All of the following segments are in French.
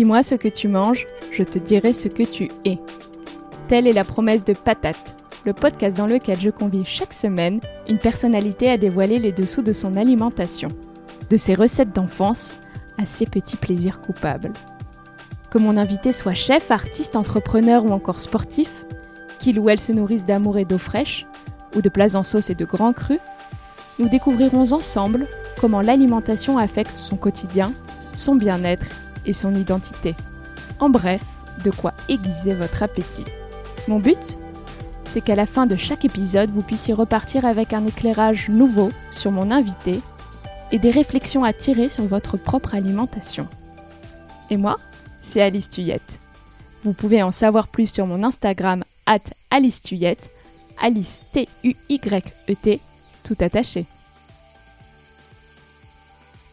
Dis-moi ce que tu manges, je te dirai ce que tu es. Telle est la promesse de Patate, le podcast dans lequel je convie chaque semaine une personnalité à dévoiler les dessous de son alimentation, de ses recettes d'enfance à ses petits plaisirs coupables. Que mon invité soit chef, artiste, entrepreneur ou encore sportif, qu'il ou elle se nourrisse d'amour et d'eau fraîche, ou de plats en sauce et de grands crus, nous découvrirons ensemble comment l'alimentation affecte son quotidien, son bien-être et son identité. En bref, de quoi aiguiser votre appétit. Mon but C'est qu'à la fin de chaque épisode, vous puissiez repartir avec un éclairage nouveau sur mon invité et des réflexions à tirer sur votre propre alimentation. Et moi, c'est Alice Tuyette. Vous pouvez en savoir plus sur mon Instagram at Alice Tuyette, Alice T-U-Y-E-T, tout attaché.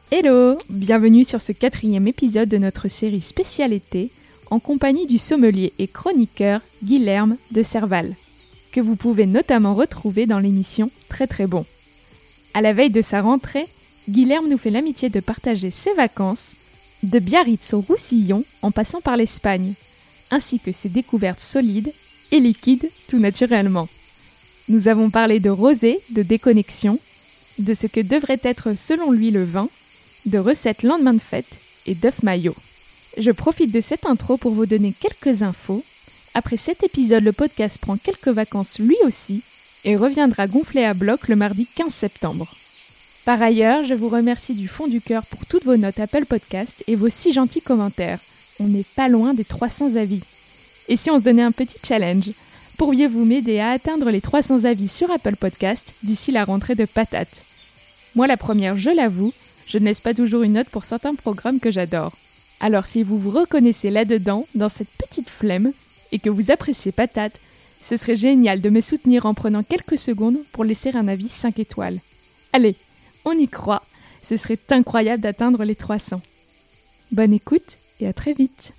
Hello Bienvenue sur ce quatrième épisode de notre série spéciale été en compagnie du sommelier et chroniqueur Guilherme de Serval, que vous pouvez notamment retrouver dans l'émission Très très bon. À la veille de sa rentrée, Guilherme nous fait l'amitié de partager ses vacances, de Biarritz au Roussillon en passant par l'Espagne, ainsi que ses découvertes solides et liquides tout naturellement. Nous avons parlé de rosé, de déconnexion, de ce que devrait être selon lui le vin, de recettes lendemain de fête et d'œufs maillots. Je profite de cette intro pour vous donner quelques infos. Après cet épisode, le podcast prend quelques vacances lui aussi et reviendra gonfler à bloc le mardi 15 septembre. Par ailleurs, je vous remercie du fond du cœur pour toutes vos notes Apple Podcast et vos si gentils commentaires. On n'est pas loin des 300 avis. Et si on se donnait un petit challenge Pourriez-vous m'aider à atteindre les 300 avis sur Apple Podcast d'ici la rentrée de patates? Moi la première, je l'avoue, je ne laisse pas toujours une note pour certains programmes que j'adore. Alors si vous vous reconnaissez là-dedans, dans cette petite flemme, et que vous appréciez Patate, ce serait génial de me soutenir en prenant quelques secondes pour laisser un avis 5 étoiles. Allez, on y croit, ce serait incroyable d'atteindre les 300. Bonne écoute et à très vite.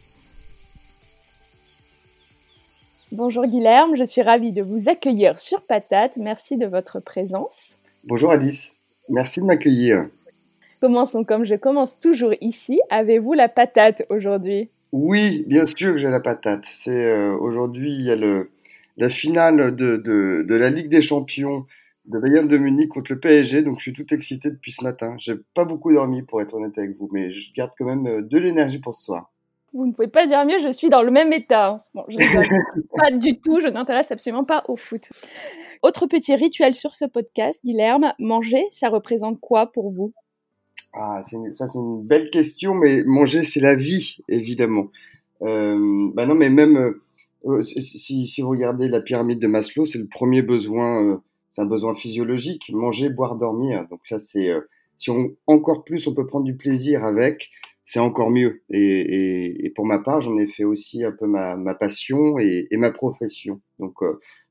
Bonjour Guilherme, je suis ravie de vous accueillir sur Patate. Merci de votre présence. Bonjour Alice, merci de m'accueillir. Commençons comme je commence toujours ici. Avez-vous la patate aujourd'hui? Oui, bien sûr que j'ai la patate. C'est euh, aujourd'hui il y a le, la finale de, de, de, la Ligue des Champions de Bayern de Munich contre le PSG, donc je suis tout excité depuis ce matin. J'ai pas beaucoup dormi pour être honnête avec vous, mais je garde quand même euh, de l'énergie pour ce soir. Vous ne pouvez pas dire mieux, je suis dans le même état. Bon, je pas du tout, je n'intéresse absolument pas au foot. Autre petit rituel sur ce podcast, Guilherme, manger, ça représente quoi pour vous? Ah, ça c'est une belle question, mais manger c'est la vie, évidemment. Euh, bah non, mais même euh, euh, si, si, vous regardez la pyramide de Maslow, c'est le premier besoin, euh, c'est un besoin physiologique, manger, boire, dormir. Donc ça c'est, si on encore plus on peut prendre du plaisir avec, c'est encore mieux. Et, et, et, pour ma part, j'en ai fait aussi un peu ma, ma passion et, et, ma profession. Donc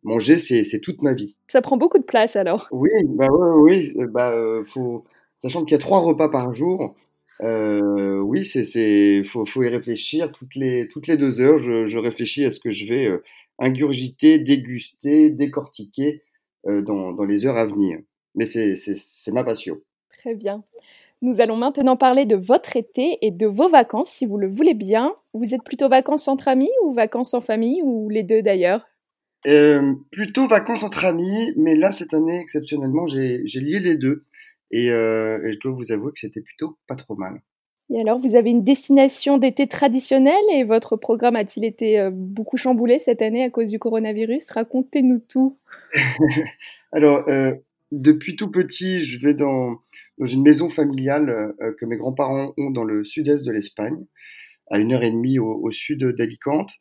manger c'est toute ma vie. Ça prend beaucoup de place alors. Oui, bah oui, oui, bah faut sachant qu'il y a trois repas par jour. Euh, oui, c'est, c'est, faut, faut y réfléchir toutes les toutes les deux heures. Je, je réfléchis à ce que je vais euh, ingurgiter, déguster, décortiquer euh, dans, dans les heures à venir. Mais c'est, c'est, c'est ma passion. Très bien. Nous allons maintenant parler de votre été et de vos vacances, si vous le voulez bien. Vous êtes plutôt vacances entre amis ou vacances en famille ou les deux d'ailleurs? Plutôt vacances entre amis, mais là cette année exceptionnellement j'ai, j'ai lié les deux. Et, euh, et, je dois vous avouer que c'était plutôt pas trop mal. Et alors, vous avez une destination d'été traditionnelle et votre programme a-t-il été euh, beaucoup chamboulé cette année à cause du coronavirus? Racontez-nous tout. alors, euh, depuis tout petit, je vais dans, dans une maison familiale euh, que mes grands-parents ont dans le sud-est de l'Espagne, à une heure et demie au, au sud d'Alicante.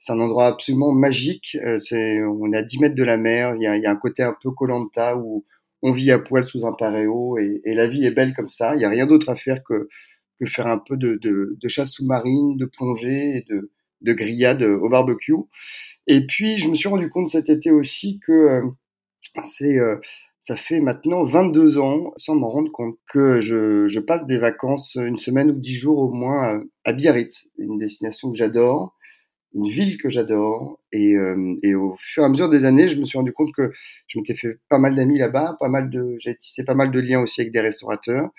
C'est un endroit absolument magique. Euh, c'est, on est à 10 mètres de la mer. Il y a, il y a un côté un peu colanta où on vit à poil sous un paréo et, et la vie est belle comme ça. Il n'y a rien d'autre à faire que, que faire un peu de, de, de chasse sous-marine, de plongée et de, de grillade au barbecue. Et puis, je me suis rendu compte cet été aussi que euh, c'est, euh, ça fait maintenant 22 ans, sans m'en rendre compte, que je, je, passe des vacances une semaine ou dix jours au moins à Biarritz, une destination que j'adore, une ville que j'adore. Et, euh, et, au fur et à mesure des années, je me suis rendu compte que je m'étais fait pas mal d'amis là-bas, pas mal de, j'ai tissé pas mal de liens aussi avec des restaurateurs.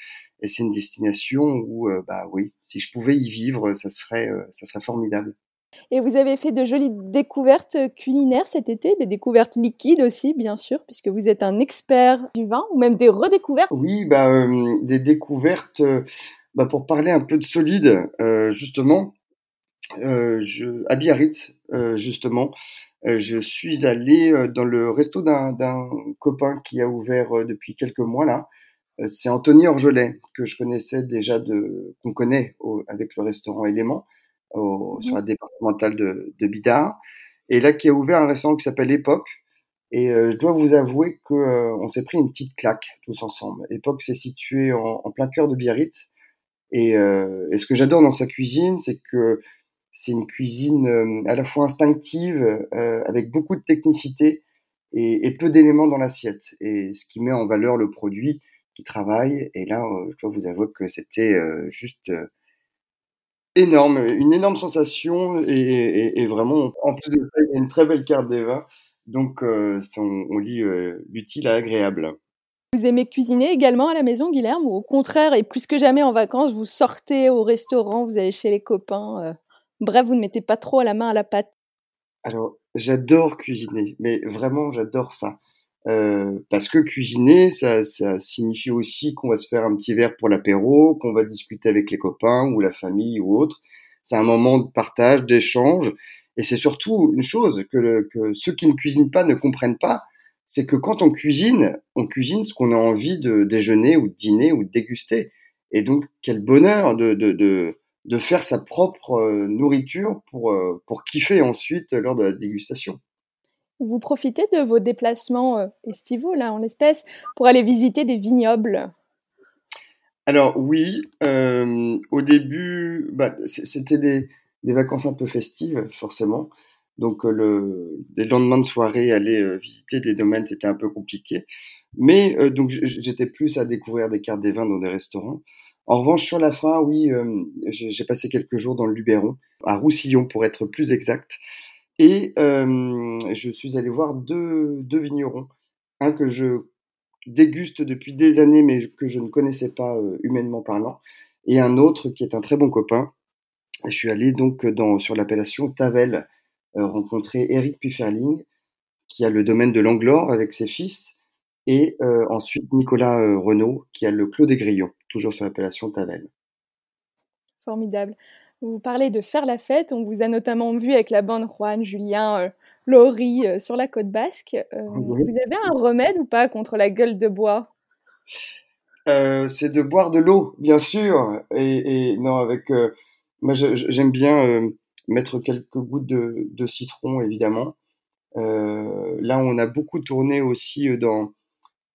et c'est une destination où, bah oui, si je pouvais y vivre, ça serait, ça serait formidable. Et vous avez fait de jolies découvertes culinaires cet été, des découvertes liquides aussi, bien sûr, puisque vous êtes un expert du vin, ou même des redécouvertes? Oui, bah, euh, des découvertes, euh, bah, pour parler un peu de solide, euh, justement, je, à Biarritz, justement, je suis allé dans le resto d'un copain qui a ouvert depuis quelques mois là. C'est Anthony Orgelet, que je connaissais déjà de, qu'on connaît avec le restaurant Élément au, sur la départementale de, de Bidart, et là qui a ouvert un restaurant qui s'appelle Époque. Et euh, je dois vous avouer que euh, on s'est pris une petite claque tous ensemble. Époque c'est situé en, en, plein cœur de Biarritz, et, euh, et ce que j'adore dans sa cuisine, c'est que c'est une cuisine euh, à la fois instinctive, avec beaucoup de technicité et, peu d'éléments dans l'assiette, et ce qui met en valeur le produit qui travaille. Et là, je dois vous avouer que c'était juste énorme, une énorme sensation et, vraiment, en plus de ça, il y a une très belle carte des vins. Donc, euh, on, lit euh, l'utile à l'agréable. Vous aimez cuisiner également à la maison, Guilherme, ou au contraire, et plus que jamais en vacances, vous sortez au restaurant, vous allez chez les copains. Euh, bref, vous ne mettez pas trop la main à la pâte. Alors, j'adore cuisiner, mais vraiment, j'adore ça. Euh, parce que cuisiner, ça, ça signifie aussi qu'on va se faire un petit verre pour l'apéro, qu'on va discuter avec les copains ou la famille ou autre. C'est un moment de partage, d'échange. Et c'est surtout une chose que, le, que ceux qui ne cuisinent pas ne comprennent pas, c'est que quand on cuisine, on cuisine ce qu'on a envie de déjeuner ou de dîner ou de déguster. Et donc, quel bonheur de, de, de, de faire sa propre euh, nourriture pour, euh, pour kiffer ensuite lors de la dégustation vous profitez de vos déplacements euh, estivaux, là, en l'espèce, pour aller visiter des vignobles? Alors oui, euh, au début, bah, c'était des, vacances un peu festives, forcément. Donc le, les lendemains de soirée, aller visiter des domaines, c'était un peu compliqué. Mais donc j'étais plus à découvrir des cartes des vins dans des restaurants. En revanche, sur la fin, oui, j'ai passé quelques jours dans le Luberon, à Roussillon pour être plus exact. Et euh, je suis allé voir deux, vignerons. Un que je déguste depuis des années, mais que je ne connaissais pas euh, humainement parlant. Et un autre qui est un très bon copain. Je suis allé donc sur l'appellation Tavel euh, rencontrer Eric Pufferling, qui a le domaine de l'Anglore avec ses fils, et ensuite Nicolas Renault, qui a le Clos des Grillons, toujours sur l'appellation Tavel. Formidable. Vous parlez de faire la fête. On vous a notamment vu avec la bande Juan, Julien, euh, Laurie euh, sur la côte basque. Euh, vous avez un remède ou pas contre la gueule de bois? C'est de boire de l'eau, bien sûr. Et, non, avec. moi, j'aime bien mettre quelques gouttes de, citron, évidemment. là, on a beaucoup tourné aussi dans,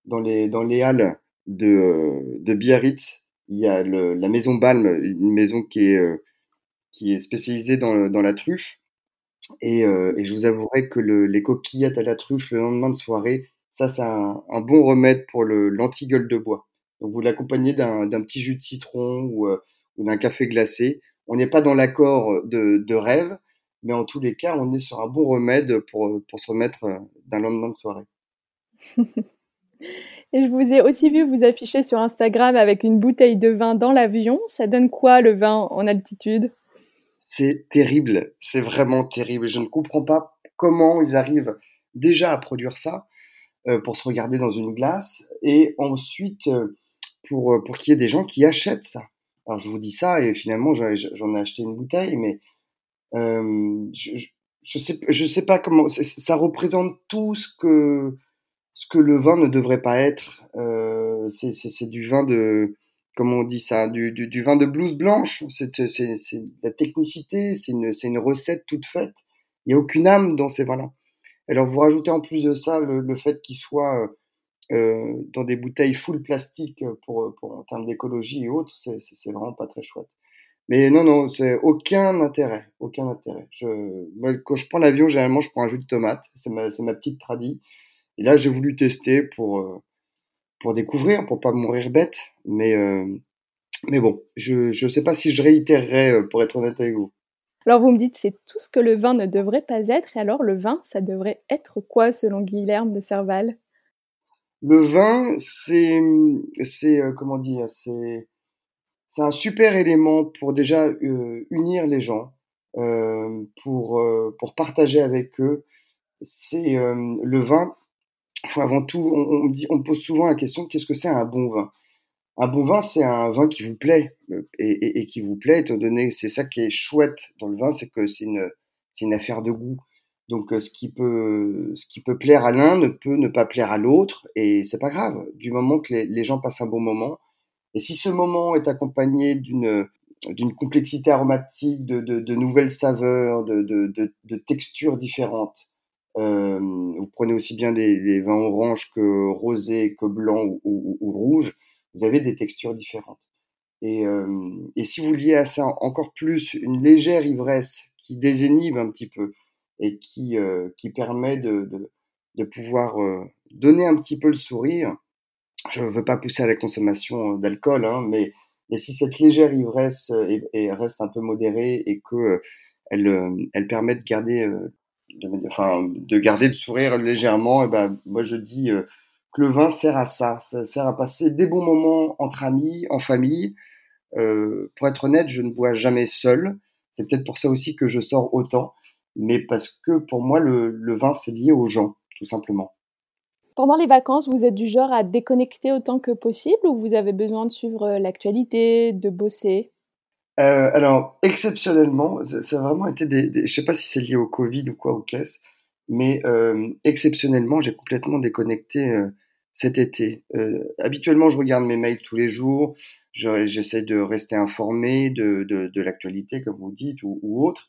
dans, les, dans les halles de, de Biarritz. Il y a la maison Balme, une maison qui est qui est spécialisé dans, dans la truffe. Et, euh, et, je vous avouerai que le, les coquillettes à la truffe le lendemain de soirée, ça, c'est un, un, bon remède pour le l'anti-gueule de bois. Donc vous l'accompagnez d'un petit jus de citron ou, euh, ou d'un café glacé. On n'est pas dans l'accord de, de, rêve, mais en tous les cas, on est sur un bon remède pour, pour se remettre euh, d'un lendemain de soirée. Et je vous ai aussi vu vous afficher sur Instagram avec une bouteille de vin dans l'avion. Ça donne quoi le vin en altitude? C'est terrible, c'est vraiment terrible. Je ne comprends pas comment ils arrivent déjà à produire ça euh, pour se regarder dans une glace et ensuite euh, pour, euh, pour qu'il y ait des gens qui achètent ça. Alors je vous dis ça et finalement j'en ai acheté une bouteille, mais je, je sais je sais pas comment ça représente tout ce que ce que le vin ne devrait pas être. c'est du vin de comment on dit ça, du, du, du vin de blouse blanche. C'est la technicité, c'est une, une, recette toute faite. Il n'y a aucune âme dans ces vins-là. Alors vous rajoutez en plus de ça le, le fait qu'ils soient euh, dans des bouteilles full plastique pour, pour en termes d'écologie et autres, c'est vraiment pas très chouette. Mais non, non, c'est aucun intérêt, aucun intérêt. Je, quand je prends l'avion, généralement, je prends un jus de tomate. C'est ma, ma petite tradie. Et là, j'ai voulu tester pour, euh, pour découvrir, pour pas mourir bête. Mais, euh, mais bon, je ne sais pas si je réitérerais, euh, pour être honnête avec vous. Alors vous me dites, c'est tout ce que le vin ne devrait pas être. Et alors le vin, ça devrait être quoi selon Guilherme de Serval? Le vin, c'est, c'est euh, comment dire, c'est, c'est un super élément pour déjà euh, unir les gens, euh, pour, euh, pour partager avec eux. C'est le vin. Faut avant tout, on, on pose souvent la question qu'est-ce que c'est un bon vin? Un bon vin, c'est un vin qui vous plaît et, et, qui vous plaît, étant donné c'est ça qui est chouette dans le vin, c'est que c'est une, affaire de goût. Donc ce qui peut ce qui peut plaire à l'un ne peut ne pas plaire à l'autre et c'est pas grave du moment que les, gens passent un bon moment et si ce moment est accompagné d'une complexité aromatique, de, nouvelles saveurs, de textures différentes, euh, vous prenez aussi bien des, des, vins oranges que rosés, que blancs ou, ou, ou, rouges, vous avez des textures différentes. Et, euh, et si vous liez à ça encore plus une légère ivresse qui désénive un petit peu et qui, euh, qui permet de, de, de pouvoir euh, donner un petit peu le sourire, je ne veux pas pousser à la consommation euh, d'alcool, hein, mais, mais si cette légère ivresse euh, est, reste un peu modérée et que elle, elle permet de garder, de, enfin, de garder le sourire légèrement, et ben, moi je dis que le vin sert à ça, ça sert à passer des bons moments entre amis, en famille. Euh, pour être honnête, je ne bois jamais seul. C'est peut-être pour ça aussi que je sors autant, mais parce que pour moi, le, le vin, c'est lié aux gens, tout simplement. Pendant les vacances, vous êtes du genre à déconnecter autant que possible ou vous avez besoin de suivre euh, l'actualité, de bosser? Euh, Alors, exceptionnellement, ça a vraiment été des, des je sais pas si c'est lié au Covid ou quoi, ou qu'est-ce, mais euh, exceptionnellement, j'ai complètement déconnecté euh, cet été. Euh, habituellement, je regarde mes mails tous les jours, j'essaie de rester informé de, de, de l'actualité, comme vous dites, ou, ou, autre.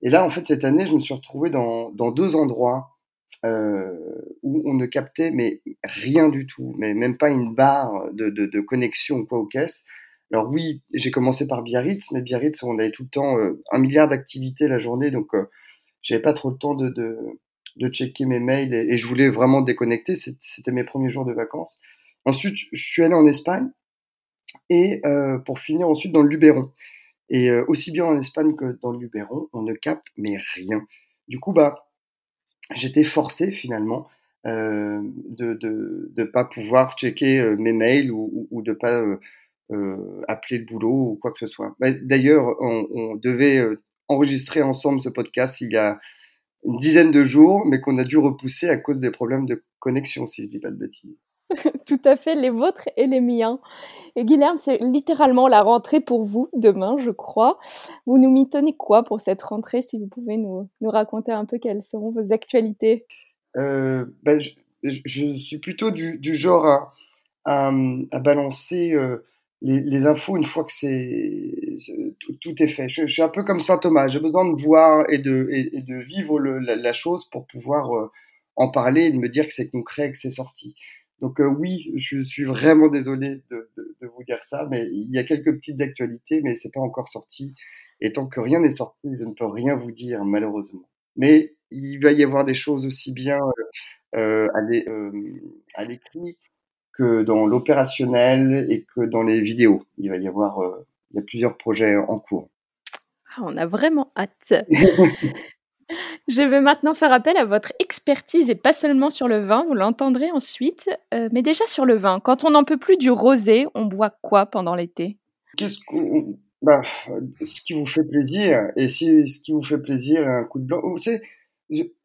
Et là, en fait, cette année, je me suis retrouvé dans, dans deux endroits euh, où on ne captait mais rien du tout, mais même pas une barre de, de, de connexion quoi aux caisses. Alors oui, j'ai commencé par Biarritz, mais Biarritz on avait tout le temps euh, un milliard d'activités la journée, donc euh, j'avais pas trop le temps de, de, de checker mes mails et, je voulais vraiment déconnecter. C'était mes premiers jours de vacances. Ensuite, je suis allé en Espagne et euh, pour finir ensuite dans le Luberon. Et euh, aussi bien en Espagne que dans le Luberon, on ne capte mais rien. Du coup, bah j'étais forcé finalement euh, de, de de pas pouvoir checker euh, mes mails ou, ou de pas euh, appeler le boulot ou quoi que ce soit. Bah, d'ailleurs, on, on, devait euh, enregistrer ensemble ce podcast il y a une dizaine de jours, mais qu'on a dû repousser à cause des problèmes de connexion, si je dis pas de bêtises. Tout à fait, les vôtres et les miens. Et Guilherme, c'est littéralement la rentrée pour vous demain, je crois. Vous nous mitonnez quoi pour cette rentrée, si vous pouvez nous, nous raconter un peu quelles seront vos actualités? Euh, ben, je, je, suis plutôt du, du genre à, à, à balancer euh, les, les, infos une fois que c'est tout, est fait. Je, je, suis un peu comme saint Thomas. J'ai besoin de voir et de, et, de vivre le, la, chose pour pouvoir euh, en parler et de me dire que c'est concret, que c'est sorti. Donc euh, oui, je suis vraiment désolé de, de, de, vous dire ça, mais il y a quelques petites actualités, mais c'est pas encore sorti. Et tant que rien n'est sorti, je ne peux rien vous dire malheureusement. Mais il va y avoir des choses aussi bien euh, à l'écrit que dans l'opérationnel et que dans les vidéos. Il va y avoir, euh, il y a plusieurs projets en cours. Ah, on a vraiment hâte. Je vais maintenant faire appel à votre expertise et pas seulement sur le vin, vous l'entendrez ensuite, euh, mais déjà sur le vin. Quand on n'en peut plus du rosé, on boit quoi pendant l'été? Qu'est-ce qu'on bah, ce qui vous fait plaisir, et si ce qui vous fait plaisir un coup de blanc, vous savez,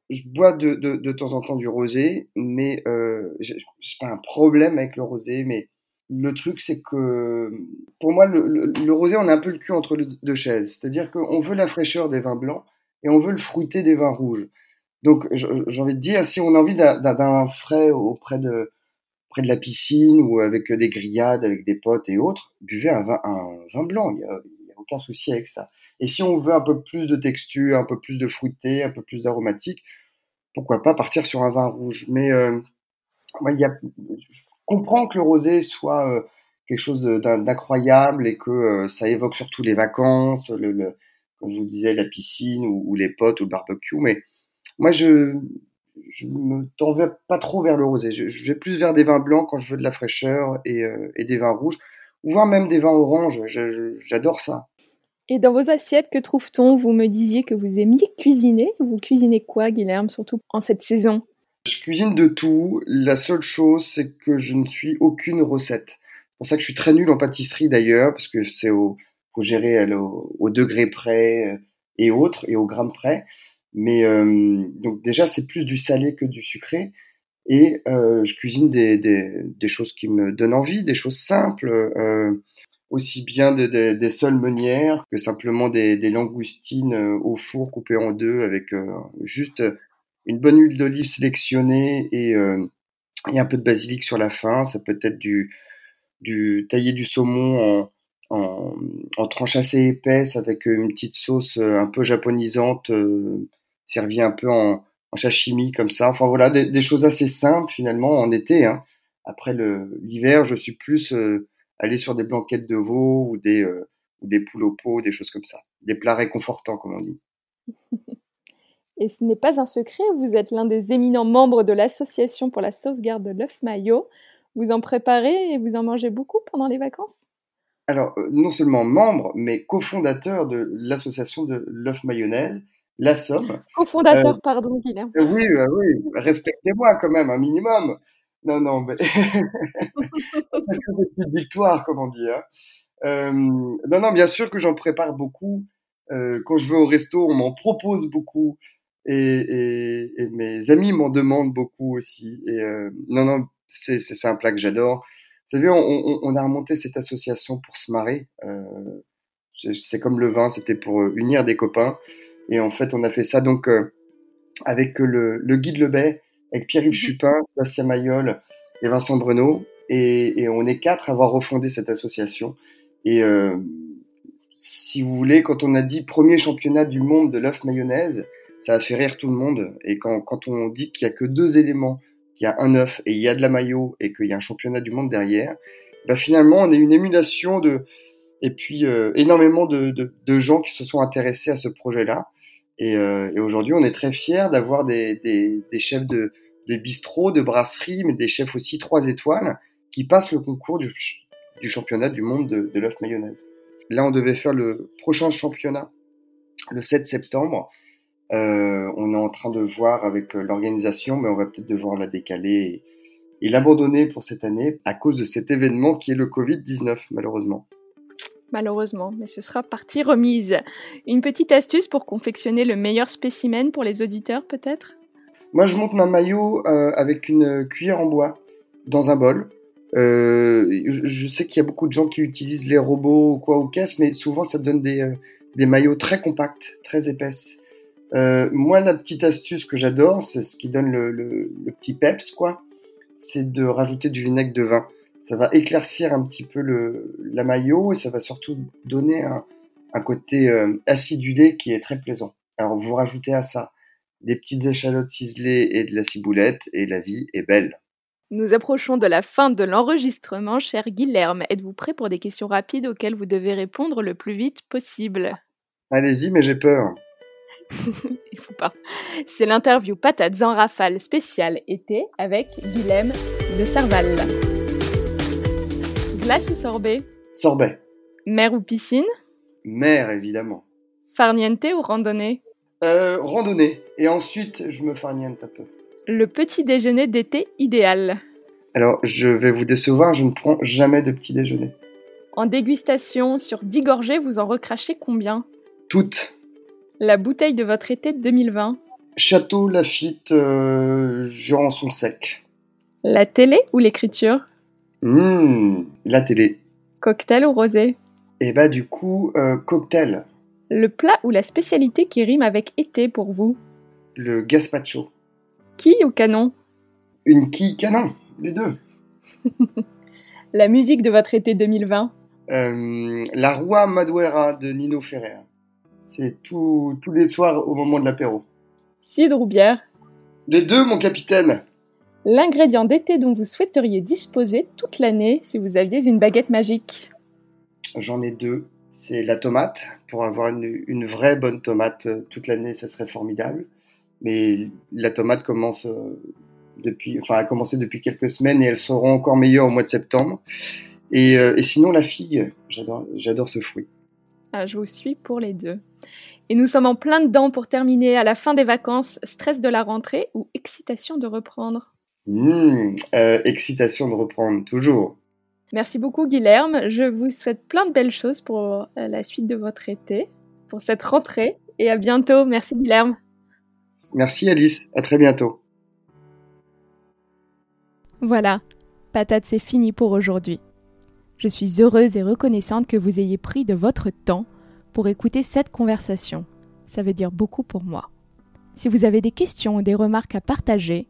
je, bois de, de, de, temps en temps du rosé, mais euh, j'ai pas un problème avec le rosé, mais le truc c'est que pour moi le, le, le, rosé on a un peu le cul entre deux chaises, c'est-à-dire qu'on veut la fraîcheur des vins blancs, et on veut le fruiter des vins rouges. Donc, j'ai envie de dire, si on a envie d'un frais auprès de, près de la piscine ou avec des grillades, avec des potes et autres, buvez un vin, un vin blanc. Aucun souci avec ça. Et si on veut un peu plus de texture, un peu plus de fruité, un peu plus d'aromatique, pourquoi pas partir sur un vin rouge. Mais euh, il y a, je comprends que le rosé soit euh, quelque chose d'incroyable et que euh, ça évoque surtout les vacances, le, comme je vous disais, la piscine ou, les potes ou le barbecue. Mais moi, je je me tends pas trop vers le rosé. Je, vais plus vers des vins blancs quand je veux de la fraîcheur et, euh, et des vins rouges, ou voire même des vins oranges. J'adore ça. Et dans vos assiettes, que trouve-t-on? Vous me disiez que vous aimiez cuisiner. Vous cuisinez quoi, Guilherme, surtout en cette saison? Je cuisine de tout. La seule chose, c'est que je ne suis aucune recette. pour ça que je suis très nul en pâtisserie d'ailleurs, parce que c'est au, gérer au, degré près et autres, et au gramme près. Mais donc déjà, c'est plus du salé que du sucré. Et je cuisine des, des, choses qui me donnent envie, des choses simples aussi bien des sols meunières que simplement des, langoustines euh, au four coupées en deux avec euh, juste une bonne huile d'olive sélectionnée et, euh, et, un peu de basilic sur la fin. Ça peut être du, du tailler du saumon en, en, en, tranches assez épaisses avec une petite sauce un peu japonisante servie un peu en, en sashimi comme ça. Enfin voilà, des, choses assez simples finalement en été. Hein. Après l'hiver, je suis plus aller sur des blanquettes de veau ou des, euh, ou des poules au pot, des choses comme ça. Des plats réconfortants, comme on dit. Et ce n'est pas un secret, vous êtes l'un des éminents membres de l'Association pour la sauvegarde de l'œuf maillot. Vous en préparez et vous en mangez beaucoup pendant les vacances? Alors, euh, non seulement membre, mais cofondateur de l'Association de l'œuf mayonnaise, la Somme. Cofondateur, euh, pardon, Guilherme. oui, oui, respectez-moi quand même, un minimum. Non, non, mais c'est une victoire, comme on dit. Hein. Euh, non, non, bien sûr que j'en prépare beaucoup. Euh, quand je vais au resto, on m'en propose beaucoup. Et, et, et mes amis m'en demandent beaucoup aussi. Et euh, non, non, c'est, c'est, un plat que j'adore. Vous savez, on, on, on, a remonté cette association pour se marrer. Euh, c'est comme le vin, c'était pour unir des copains. Et en fait, on a fait ça donc euh, avec le, le guide Lebet avec Pierre-Yves mhm. Chupin, Sébastien Mayol et Vincent Bruno. Et, et, on est quatre à avoir refondé cette association. Et euh, si vous voulez, quand on a dit premier championnat du monde de l'œuf mayonnaise, ça a fait rire tout le monde. Et quand, quand on dit qu'il y a que deux éléments, qu'il y a un œuf et il y a de la maillot et qu'il y a un championnat du monde derrière, bah finalement on a une émulation de et puis euh, énormément de, de, de, gens qui se sont intéressés à ce projet-là. Et, euh, et aujourd'hui, on est très fiers d'avoir des, des, des, chefs de, de bistrot, de brasserie, mais des chefs aussi trois étoiles qui passent le concours du, championnat du monde de, l'œuf mayonnaise. Là, on devait faire le prochain championnat le 7 septembre. Euh, on est en train de voir avec l'organisation, mais on va peut-être devoir la décaler et, et l'abandonner pour cette année à cause de cet événement qui est le Covid-19, malheureusement malheureusement, mais ce sera partie remise. Une petite astuce pour confectionner le meilleur spécimen pour les auditeurs, peut-être? Moi, je monte ma maillot euh, avec une cuillère en bois dans un bol. Euh, je, sais qu'il y a beaucoup de gens qui utilisent les robots ou quoi ou caisse, mais souvent ça donne des, euh, des maillots très compacts, très épaisses. Euh, moi, la petite astuce que j'adore, c'est ce qui donne le, le, le petit peps, quoi, c'est de rajouter du vinaigre de vin. Ça va éclaircir un petit peu le, la maillot et ça va surtout donner un, un côté euh, acidulé qui est très plaisant. Alors, vous rajoutez à ça des petites échalotes ciselées et de la ciboulette, et la vie est belle. Nous approchons de la fin de l'enregistrement, cher Guilherme. Êtes-vous prêt pour des questions rapides auxquelles vous devez répondre le plus vite possible? Allez-y, mais j'ai peur. Il faut pas. C'est l'interview Patates en rafale spéciale été avec Guilhem de Serval. Glace ou sorbet? Sorbet. Mer ou piscine? Mer, évidemment. Farniente ou randonnée? Euh, randonnée. Et ensuite, je me farniente un peu. Le petit déjeuner d'été idéal. Alors, je vais vous décevoir, je ne prends jamais de petit déjeuner. En dégustation, sur 10 gorgées, vous en recrachez combien? Toutes. La bouteille de votre été 2020 Château Lafitte, euh, son Sec. La télé ou l'écriture? Mmh, La télé. Cocktail ou rosé? Eh bah, du coup, euh, cocktail. Le plat ou la spécialité qui rime avec été pour vous? Le gazpacho. Qui ou canon? Une qui canon, les deux. la musique de votre été 2020 euh, La Roi Maduera de Nino Ferrer. C'est tous les soirs au moment de l'apéro. Cidre ou bière? Les deux, mon capitaine. L'ingrédient d'été dont vous souhaiteriez disposer toute l'année si vous aviez une baguette magique? J'en ai deux c'est la tomate. Pour avoir une, vraie bonne tomate euh, toute l'année, ça serait formidable. Mais la tomate commence euh, depuis, enfin, a commencé depuis quelques semaines et elles seront encore meilleures au mois de septembre. Et, euh, sinon, la figue, j'adore ce fruit. Ah, je vous suis pour les deux. Et nous sommes en plein dedans pour terminer à la fin des vacances. Stress de la rentrée ou excitation de reprendre? Mmh, Excitation de reprendre, toujours. Merci beaucoup Guilherme. Je vous souhaite plein de belles choses pour euh, la suite de votre été, pour cette rentrée. Et à bientôt. Merci Guilherme. Merci Alice. À très bientôt. Voilà. Patate, c'est fini pour aujourd'hui. Je suis heureuse et reconnaissante que vous ayez pris de votre temps pour écouter cette conversation. Ça veut dire beaucoup pour moi. Si vous avez des questions ou des remarques à partager,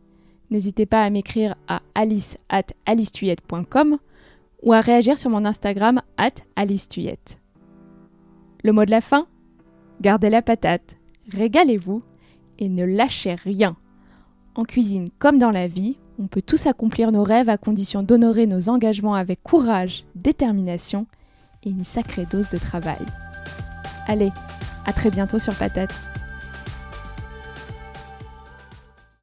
n'hésitez pas à m'écrire à alice at ou à réagir sur mon Instagram at alicetuyette. Le mot de la fin? Gardez la patate, régalez-vous et ne lâchez rien. En cuisine comme dans la vie, on peut tous accomplir nos rêves à condition d'honorer nos engagements avec courage, détermination et une sacrée dose de travail. Allez, à très bientôt sur Patate.